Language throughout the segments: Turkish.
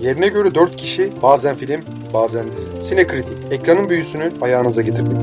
Yerine göre 4 kişi, bazen film, bazen dizi. Sinekritik, ekranın büyüsünü ayağınıza getirdik.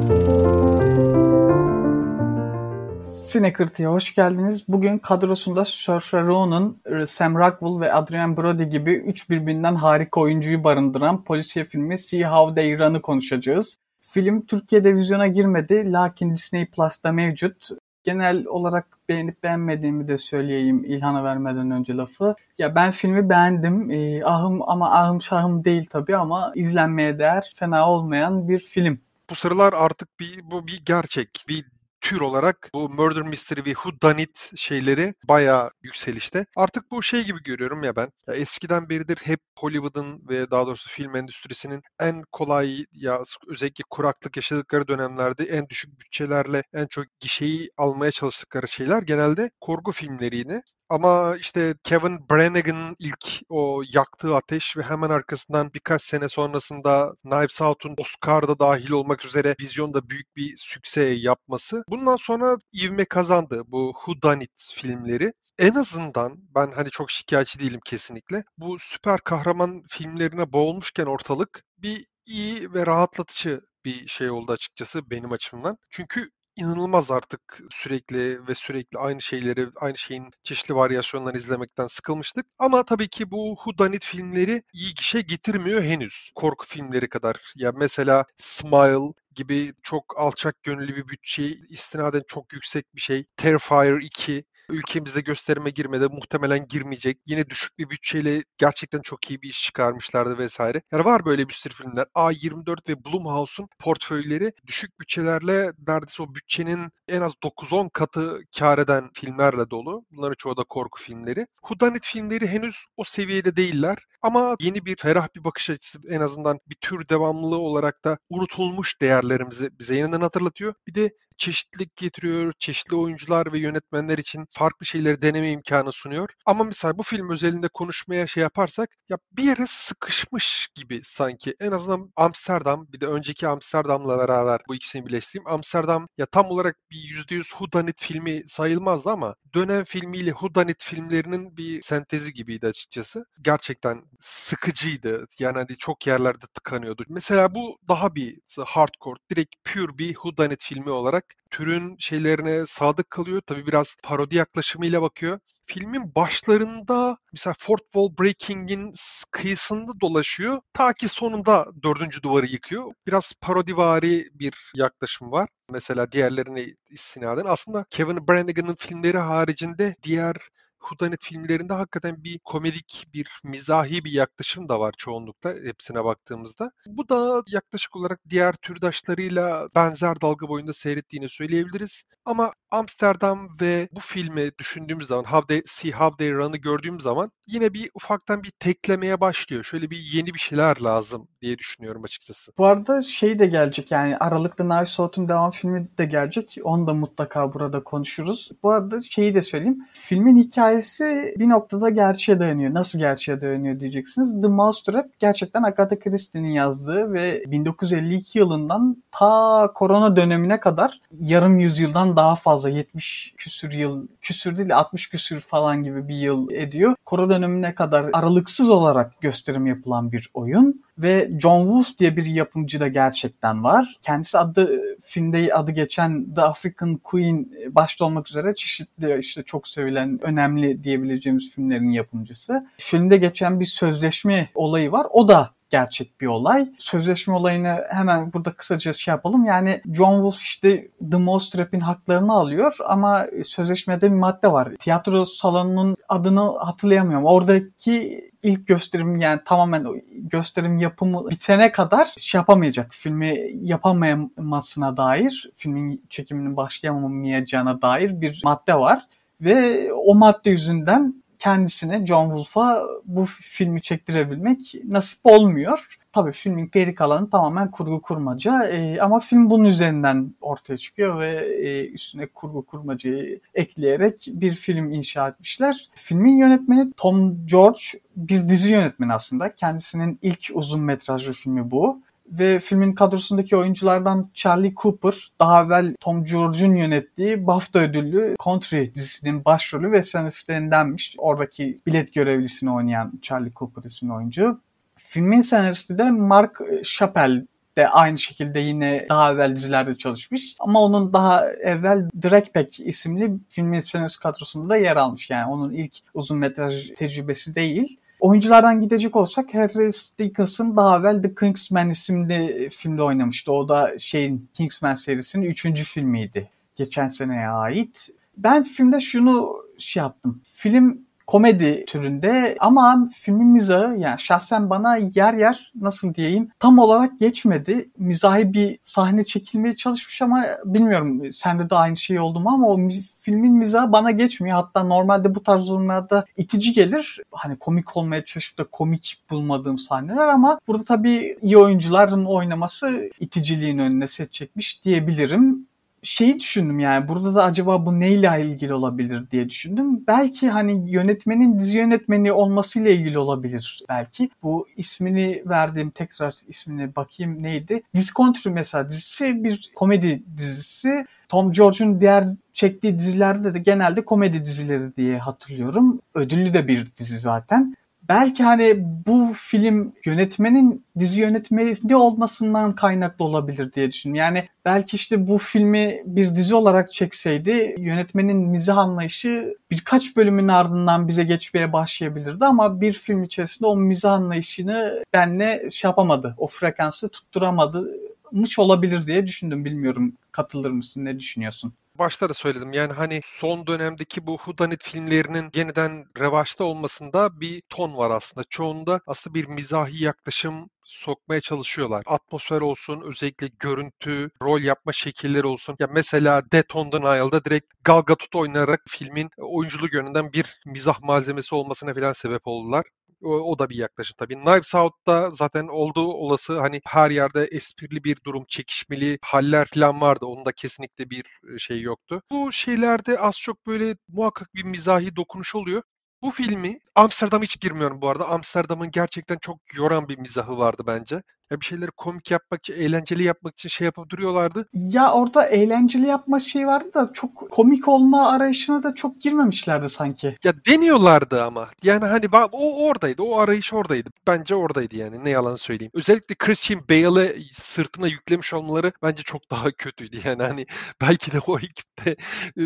Sinekritik'e hoş geldiniz. Bugün kadrosunda Saoirse Ronan, Sam Rockwell ve Adrian Brody gibi üç birbirinden harika oyuncuyu barındıran polisiye filmi See How They Run'ı konuşacağız. Film Türkiye'de vizyona girmedi lakin Disney Plus'ta mevcut genel olarak beğenip beğenmediğimi de söyleyeyim İlhan'a vermeden önce lafı. Ya ben filmi beğendim. E, ahım ama ahım şahım değil tabii ama izlenmeye değer, fena olmayan bir film. Bu sıralar artık bir bu bir gerçek, bir tür olarak bu murder mystery ve whodunit şeyleri bayağı yükselişte. Artık bu şey gibi görüyorum ya ben. Ya eskiden beridir hep Hollywood'un ve daha doğrusu film endüstrisinin en kolay ya özellikle kuraklık yaşadıkları dönemlerde en düşük bütçelerle en çok gişeyi almaya çalıştıkları şeyler genelde korku filmleriydi. Ama işte Kevin Brannigan'ın ilk o yaktığı ateş ve hemen arkasından birkaç sene sonrasında Knives Out'un Oscar'da dahil olmak üzere vizyonda büyük bir sükse yapması. Bundan sonra ivme kazandı bu Whodunit filmleri. En azından ben hani çok şikayetçi değilim kesinlikle. Bu süper kahraman filmlerine boğulmuşken ortalık bir iyi ve rahatlatıcı bir şey oldu açıkçası benim açımdan. Çünkü inanılmaz artık sürekli ve sürekli aynı şeyleri, aynı şeyin çeşitli varyasyonlarını izlemekten sıkılmıştık. Ama tabii ki bu Whodunit filmleri iyi gişe getirmiyor henüz. Korku filmleri kadar. Ya mesela Smile gibi çok alçak gönüllü bir bütçe, istinaden çok yüksek bir şey. Terrifier 2 ülkemizde gösterime girmedi. Muhtemelen girmeyecek. Yine düşük bir bütçeyle gerçekten çok iyi bir iş çıkarmışlardı vesaire. Yani var böyle bir sürü filmler. A24 ve Blumhouse'un portföyleri düşük bütçelerle neredeyse o bütçenin en az 9-10 katı kar eden filmlerle dolu. Bunların çoğu da korku filmleri. Hudanit filmleri henüz o seviyede değiller. Ama yeni bir ferah bir bakış açısı en azından bir tür devamlılığı olarak da unutulmuş değerlerimizi bize yeniden hatırlatıyor. Bir de çeşitlilik getiriyor. Çeşitli oyuncular ve yönetmenler için farklı şeyleri deneme imkanı sunuyor. Ama mesela bu film özelinde konuşmaya şey yaparsak ya bir yere sıkışmış gibi sanki. En azından Amsterdam bir de önceki Amsterdam'la beraber bu ikisini birleştireyim. Amsterdam ya tam olarak bir %100 Whodunit filmi sayılmazdı ama dönem filmiyle Whodunit filmlerinin bir sentezi gibiydi açıkçası. Gerçekten sıkıcıydı. Yani hani çok yerlerde tıkanıyordu. Mesela bu daha bir hardcore, direkt pure bir Whodunit filmi olarak türün şeylerine sadık kalıyor. Tabii biraz parodi yaklaşımıyla bakıyor. Filmin başlarında mesela Fort Wall Breaking'in kıyısında dolaşıyor. Ta ki sonunda dördüncü duvarı yıkıyor. Biraz parodivari bir yaklaşım var. Mesela diğerlerine istinaden. Aslında Kevin Brannigan'ın filmleri haricinde diğer Hudanit filmlerinde hakikaten bir komedik, bir mizahi bir yaklaşım da var çoğunlukta hepsine baktığımızda. Bu da yaklaşık olarak diğer türdaşlarıyla benzer dalga boyunda seyrettiğini söyleyebiliriz. Ama Amsterdam ve bu filmi düşündüğümüz zaman How They See How They Run'ı gördüğüm zaman yine bir ufaktan bir teklemeye başlıyor. Şöyle bir yeni bir şeyler lazım diye düşünüyorum açıkçası. Bu arada şey de gelecek yani Aralık'ta Knives Out'un devam filmi de gelecek. Onu da mutlaka burada konuşuruz. Bu arada şeyi de söyleyeyim. Filmin hikayesi bir noktada gerçeğe dayanıyor. Nasıl gerçeğe dayanıyor diyeceksiniz. The Mousetrap gerçekten Agatha Christie'nin yazdığı ve 1952 yılından ta korona dönemine kadar yarım yüzyıldan daha fazla 70 küsür yıl küsür değil 60 küsür falan gibi bir yıl ediyor. Korona dönemine kadar aralıksız olarak gösterim yapılan bir oyun ve John Woo diye bir yapımcı da gerçekten var. Kendisi adı filmde adı geçen The African Queen başta olmak üzere çeşitli işte çok sevilen önemli diyebileceğimiz filmlerin yapımcısı. Filmde geçen bir sözleşme olayı var. O da gerçek bir olay. Sözleşme olayını hemen burada kısaca şey yapalım. Yani John Wolf işte The Most Rap'in haklarını alıyor ama sözleşmede bir madde var. Tiyatro salonunun adını hatırlayamıyorum. Oradaki ilk gösterim yani tamamen gösterim yapımı bitene kadar şey yapamayacak. Filmi yapamamasına dair, filmin çekiminin başlayamayacağına dair bir madde var. Ve o madde yüzünden kendisine John Wolf'a bu filmi çektirebilmek nasip olmuyor. Tabii filmin geri kalanı tamamen kurgu kurmaca e, ama film bunun üzerinden ortaya çıkıyor ve e, üstüne kurgu kurmacayı ekleyerek bir film inşa etmişler. Filmin yönetmeni Tom George bir dizi yönetmeni aslında. Kendisinin ilk uzun metrajlı filmi bu ve filmin kadrosundaki oyunculardan Charlie Cooper, daha evvel Tom George'un yönettiği BAFTA ödüllü Country dizisinin başrolü ve senaristlerindenmiş. Oradaki bilet görevlisini oynayan Charlie Cooper isimli oyuncu. Filmin senaristi de Mark Chappell de aynı şekilde yine daha evvel dizilerde çalışmış. Ama onun daha evvel Drekpek isimli filmin senarist kadrosunda da yer almış. Yani onun ilk uzun metraj tecrübesi değil. Oyunculardan gidecek olsak Harry Dickinson daha evvel The Kingsman isimli filmde oynamıştı. O da şeyin Kingsman serisinin üçüncü filmiydi. Geçen seneye ait. Ben filmde şunu şey yaptım. Film komedi türünde ama filmin mizahı yani şahsen bana yer yer nasıl diyeyim tam olarak geçmedi. Mizahi bir sahne çekilmeye çalışmış ama bilmiyorum sende de aynı şey oldu mu ama o filmin mizahı bana geçmiyor. Hatta normalde bu tarz durumlarda itici gelir. Hani komik olmaya çalışıp da komik bulmadığım sahneler ama burada tabii iyi oyuncuların oynaması iticiliğin önüne set çekmiş diyebilirim şeyi düşündüm yani burada da acaba bu neyle ilgili olabilir diye düşündüm. Belki hani yönetmenin dizi yönetmeni olmasıyla ilgili olabilir belki. Bu ismini verdiğim tekrar ismini bakayım neydi? Discountry mesela dizisi bir komedi dizisi. Tom George'un diğer çektiği dizilerde de genelde komedi dizileri diye hatırlıyorum. Ödüllü de bir dizi zaten belki hani bu film yönetmenin dizi yönetmeni olmasından kaynaklı olabilir diye düşünüyorum. Yani belki işte bu filmi bir dizi olarak çekseydi yönetmenin mizah anlayışı birkaç bölümün ardından bize geçmeye başlayabilirdi ama bir film içerisinde o mizah anlayışını benle şey yapamadı. O frekansı tutturamadı mış olabilir diye düşündüm. Bilmiyorum katılır mısın? Ne düşünüyorsun? Başta da söyledim. Yani hani son dönemdeki bu Hudanit filmlerinin yeniden revaçta olmasında bir ton var aslında. Çoğunda aslında bir mizahi yaklaşım sokmaya çalışıyorlar. Atmosfer olsun, özellikle görüntü, rol yapma şekilleri olsun. Ya mesela Death on the Nile'da direkt Gal Gadot oynayarak filmin oyunculuğu yönünden bir mizah malzemesi olmasına falan sebep oldular. O, da bir yaklaşım tabii. Knives Out'ta zaten olduğu olası hani her yerde esprili bir durum, çekişmeli haller falan vardı. Onun da kesinlikle bir şey yoktu. Bu şeylerde az çok böyle muhakkak bir mizahi dokunuş oluyor. Bu filmi Amsterdam hiç girmiyorum bu arada. Amsterdam'ın gerçekten çok yoran bir mizahı vardı bence. Ya bir şeyleri komik yapmak için, eğlenceli yapmak için şey yapıp duruyorlardı. Ya orada eğlenceli yapma şey vardı da çok komik olma arayışına da çok girmemişlerdi sanki. Ya deniyorlardı ama. Yani hani o oradaydı. O arayış oradaydı. Bence oradaydı yani. Ne yalan söyleyeyim. Özellikle Christian Bale'ı sırtına yüklemiş olmaları bence çok daha kötüydü. Yani hani belki de o ekipte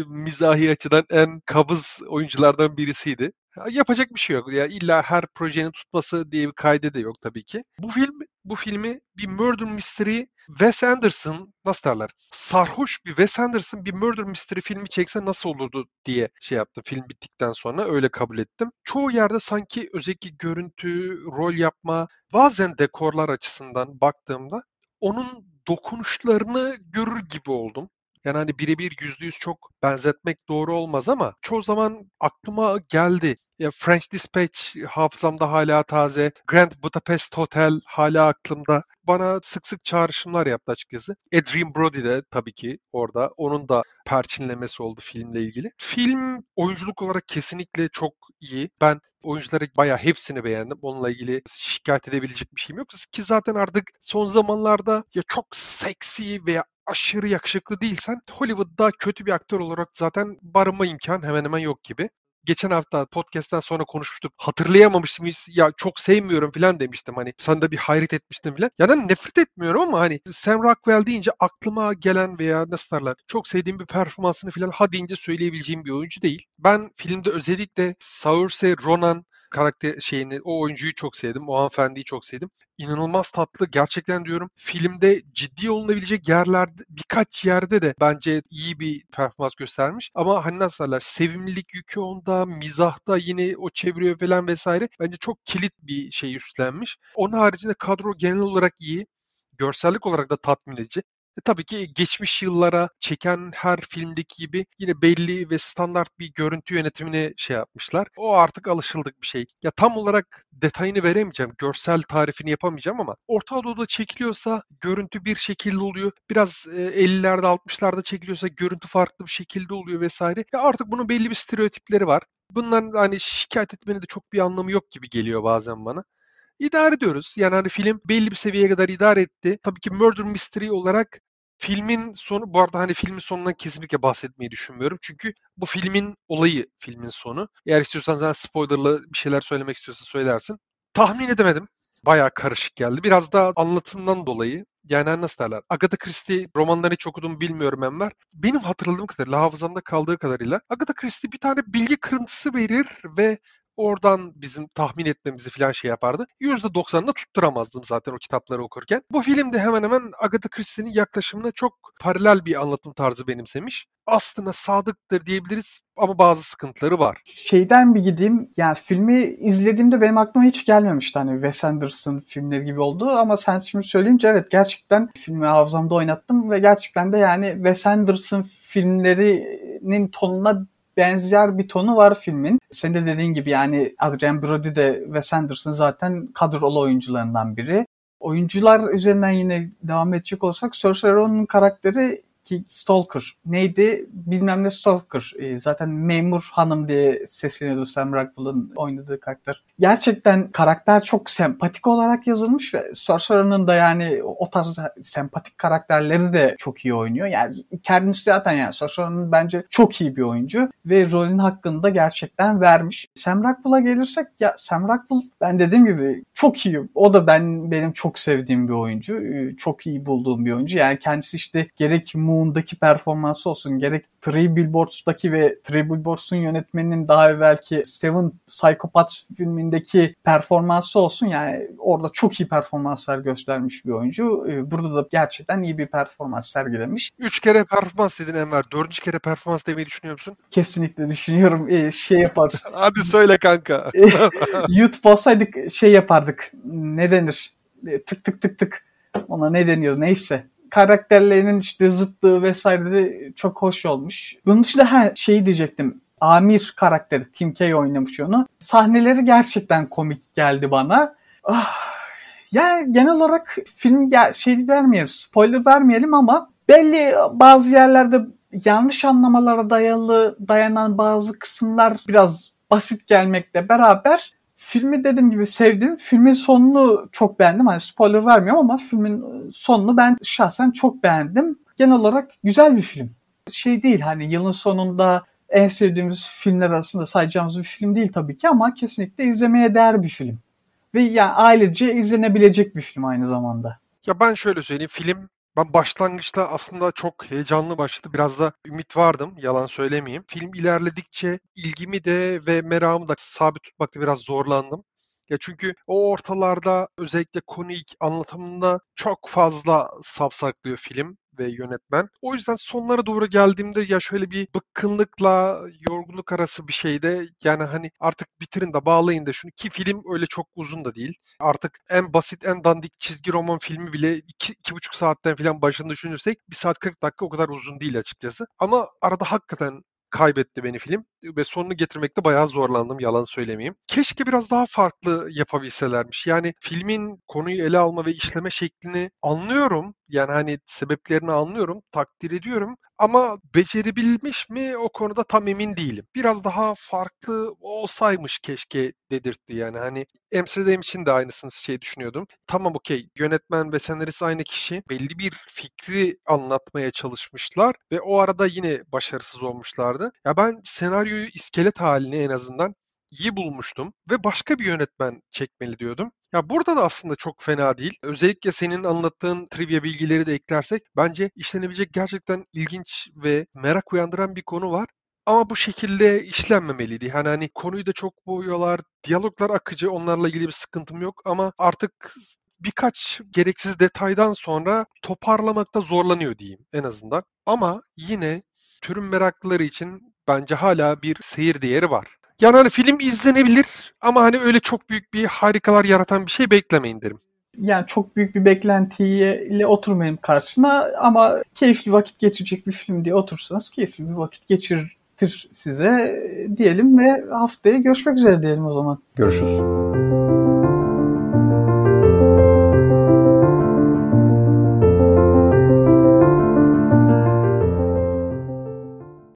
mizahi açıdan en kabız oyunculardan birisiydi. Yapacak bir şey yok. Ya illa her projenin tutması diye bir kaydı da yok tabii ki. Bu film bu filmi bir murder mystery Wes Anderson nasıl derler? Sarhoş bir Wes Anderson bir murder mystery filmi çekse nasıl olurdu diye şey yaptım film bittikten sonra öyle kabul ettim. Çoğu yerde sanki özellikle görüntü, rol yapma, bazen dekorlar açısından baktığımda onun dokunuşlarını görür gibi oldum. Yani hani birebir yüzde yüz çok benzetmek doğru olmaz ama çoğu zaman aklıma geldi. Ya French Dispatch hafızamda hala taze. Grand Budapest Hotel hala aklımda. Bana sık sık çağrışımlar yaptı açıkçası. Adrian Brody de tabii ki orada. Onun da perçinlemesi oldu filmle ilgili. Film oyunculuk olarak kesinlikle çok iyi. Ben oyuncuları bayağı hepsini beğendim. Onunla ilgili şikayet edebilecek bir şeyim yok. Ki zaten artık son zamanlarda ya çok seksi veya aşırı yakışıklı değilsen Hollywood'da kötü bir aktör olarak zaten barınma imkan hemen hemen yok gibi geçen hafta podcast'ten sonra konuşmuştuk. Hatırlayamamıştım. Ya çok sevmiyorum falan demiştim. Hani sen de bir hayret etmiştin falan. Yani nefret etmiyorum ama hani Sam Rockwell deyince aklıma gelen veya nasıl derler çok sevdiğim bir performansını falan ha deyince söyleyebileceğim bir oyuncu değil. Ben filmde özellikle Saoirse Ronan karakter şeyini, o oyuncuyu çok sevdim. O hanımefendiyi çok sevdim. İnanılmaz tatlı. Gerçekten diyorum filmde ciddi olunabilecek yerlerde birkaç yerde de bence iyi bir performans göstermiş. Ama hani nasıl derler sevimlilik yükü onda, mizahta yine o çeviriyor falan vesaire. Bence çok kilit bir şey üstlenmiş. Onun haricinde kadro genel olarak iyi görsellik olarak da tatmin edici. E, tabii ki geçmiş yıllara çeken her filmdeki gibi yine belli ve standart bir görüntü yönetimine şey yapmışlar. O artık alışıldık bir şey. Ya tam olarak detayını veremeyeceğim, görsel tarifini yapamayacağım ama Orta Doğu'da çekiliyorsa görüntü bir şekilde oluyor. Biraz e, 50'lerde 60'larda çekiliyorsa görüntü farklı bir şekilde oluyor vesaire. Ya artık bunun belli bir stereotipleri var. Bunların hani şikayet etmenin de çok bir anlamı yok gibi geliyor bazen bana. idare ediyoruz. Yani hani film belli bir seviyeye kadar idare etti. Tabii ki Murder Mystery olarak filmin sonu bu arada hani filmin sonundan kesinlikle bahsetmeyi düşünmüyorum. Çünkü bu filmin olayı filmin sonu. Eğer istiyorsan sen spoilerlı bir şeyler söylemek istiyorsan söylersin. Tahmin edemedim. Bayağı karışık geldi. Biraz da anlatımdan dolayı yani hani nasıl derler? Agatha Christie romanlarını hiç okudum bilmiyorum Enver. Benim hatırladığım kadarıyla, hafızamda kaldığı kadarıyla Agatha Christie bir tane bilgi kırıntısı verir ve oradan bizim tahmin etmemizi falan şey yapardı. %90'ını tutturamazdım zaten o kitapları okurken. Bu filmde hemen hemen Agatha Christie'nin yaklaşımına çok paralel bir anlatım tarzı benimsemiş. Aslında sadıktır diyebiliriz ama bazı sıkıntıları var. Şeyden bir gideyim. Yani filmi izlediğimde benim aklıma hiç gelmemişti hani Wes Anderson filmleri gibi oldu ama sen şimdi söyleyince evet gerçekten filmi hafızamda oynattım ve gerçekten de yani Wes Anderson filmlerinin tonuna benzer bir tonu var filmin. Senin de dediğin gibi yani Adrian Brody de Wes Anderson zaten kadrolu oyuncularından biri. Oyuncular üzerinden yine devam edecek olsak Saoirse Ronan'ın karakteri ki Stalker neydi bilmem ne Stalker e, zaten memur hanım diye sesleniyordu Sam Rockwell'ın oynadığı karakter. Gerçekten karakter çok sempatik olarak yazılmış ve Sorcerer'ın da yani o tarz sempatik karakterleri de çok iyi oynuyor. Yani kendisi zaten yani Sorcerer'ın bence çok iyi bir oyuncu ve rolün hakkında gerçekten vermiş. Sam Rockwell'a gelirsek ya Sam Rockwell ben dediğim gibi çok iyi. O da ben benim çok sevdiğim bir oyuncu. Çok iyi bulduğum bir oyuncu. Yani kendisi işte gerek Moon'daki performansı olsun gerek Three Billboards'daki ve Three Billboards'un yönetmeninin daha evvelki Seven Psychopaths filmindeki performansı olsun yani orada çok iyi performanslar göstermiş bir oyuncu. Ee, burada da gerçekten iyi bir performans sergilemiş. Üç kere performans dedin Enver. Dördüncü kere performans demeyi düşünüyor musun? Kesinlikle düşünüyorum. Ee, şey yaparız. Hadi söyle kanka. Ee, YouTube olsaydık şey yapardık. Ne denir? Tık tık tık tık. Ona ne deniyor neyse karakterlerinin işte zıtlığı vesaire de çok hoş olmuş. Bunun dışında ha, şeyi diyecektim. Amir karakteri Tim K oynamış onu. Sahneleri gerçekten komik geldi bana. Ah, yani genel olarak film şey vermeyelim, spoiler vermeyelim ama belli bazı yerlerde yanlış anlamalara dayalı dayanan bazı kısımlar biraz basit gelmekle beraber filmi dediğim gibi sevdim. Filmin sonunu çok beğendim. Hani spoiler vermiyorum ama filmin sonunu ben şahsen çok beğendim. Genel olarak güzel bir film. Şey değil hani yılın sonunda en sevdiğimiz filmler arasında sayacağımız bir film değil tabii ki ama kesinlikle izlemeye değer bir film. Ve yani ailece izlenebilecek bir film aynı zamanda. Ya ben şöyle söyleyeyim film ben başlangıçta aslında çok heyecanlı başladı. Biraz da ümit vardım. Yalan söylemeyeyim. Film ilerledikçe ilgimi de ve meramı da sabit tutmakta biraz zorlandım. Ya çünkü o ortalarda özellikle konik anlatımında çok fazla sapsaklıyor film ve yönetmen. O yüzden sonlara doğru geldiğimde ya şöyle bir bıkkınlıkla yorgunluk arası bir şeyde yani hani artık bitirin de bağlayın da şunu ki film öyle çok uzun da değil. Artık en basit en dandik çizgi roman filmi bile iki, iki buçuk saatten falan başını düşünürsek bir saat 40 dakika o kadar uzun değil açıkçası. Ama arada hakikaten kaybetti beni film ve sonunu getirmekte bayağı zorlandım yalan söylemeyeyim. Keşke biraz daha farklı yapabilselermiş. Yani filmin konuyu ele alma ve işleme şeklini anlıyorum. Yani hani sebeplerini anlıyorum, takdir ediyorum. Ama becerebilmiş mi o konuda tam emin değilim. Biraz daha farklı olsaymış keşke dedirtti yani. Hani Amsterdam için de aynısını şey düşünüyordum. Tamam okey yönetmen ve senarist aynı kişi. Belli bir fikri anlatmaya çalışmışlar ve o arada yine başarısız olmuşlardı. Ya ben senaryoyu iskelet halini en azından iyi bulmuştum ve başka bir yönetmen çekmeli diyordum. Ya burada da aslında çok fena değil. Özellikle senin anlattığın trivia bilgileri de eklersek bence işlenebilecek gerçekten ilginç ve merak uyandıran bir konu var. Ama bu şekilde işlenmemeliydi. Yani hani konuyu da çok boyuyorlar. Diyaloglar akıcı. Onlarla ilgili bir sıkıntım yok ama artık birkaç gereksiz detaydan sonra toparlamakta zorlanıyor diyeyim en azından. Ama yine türün meraklıları için bence hala bir seyir değeri var. Yani hani film izlenebilir ama hani öyle çok büyük bir harikalar yaratan bir şey beklemeyin derim. Yani çok büyük bir beklentiyle oturmayın karşına ama keyifli vakit geçirecek bir film diye otursanız keyifli bir vakit geçirtir size diyelim ve haftaya görüşmek üzere diyelim o zaman. Görüşürüz.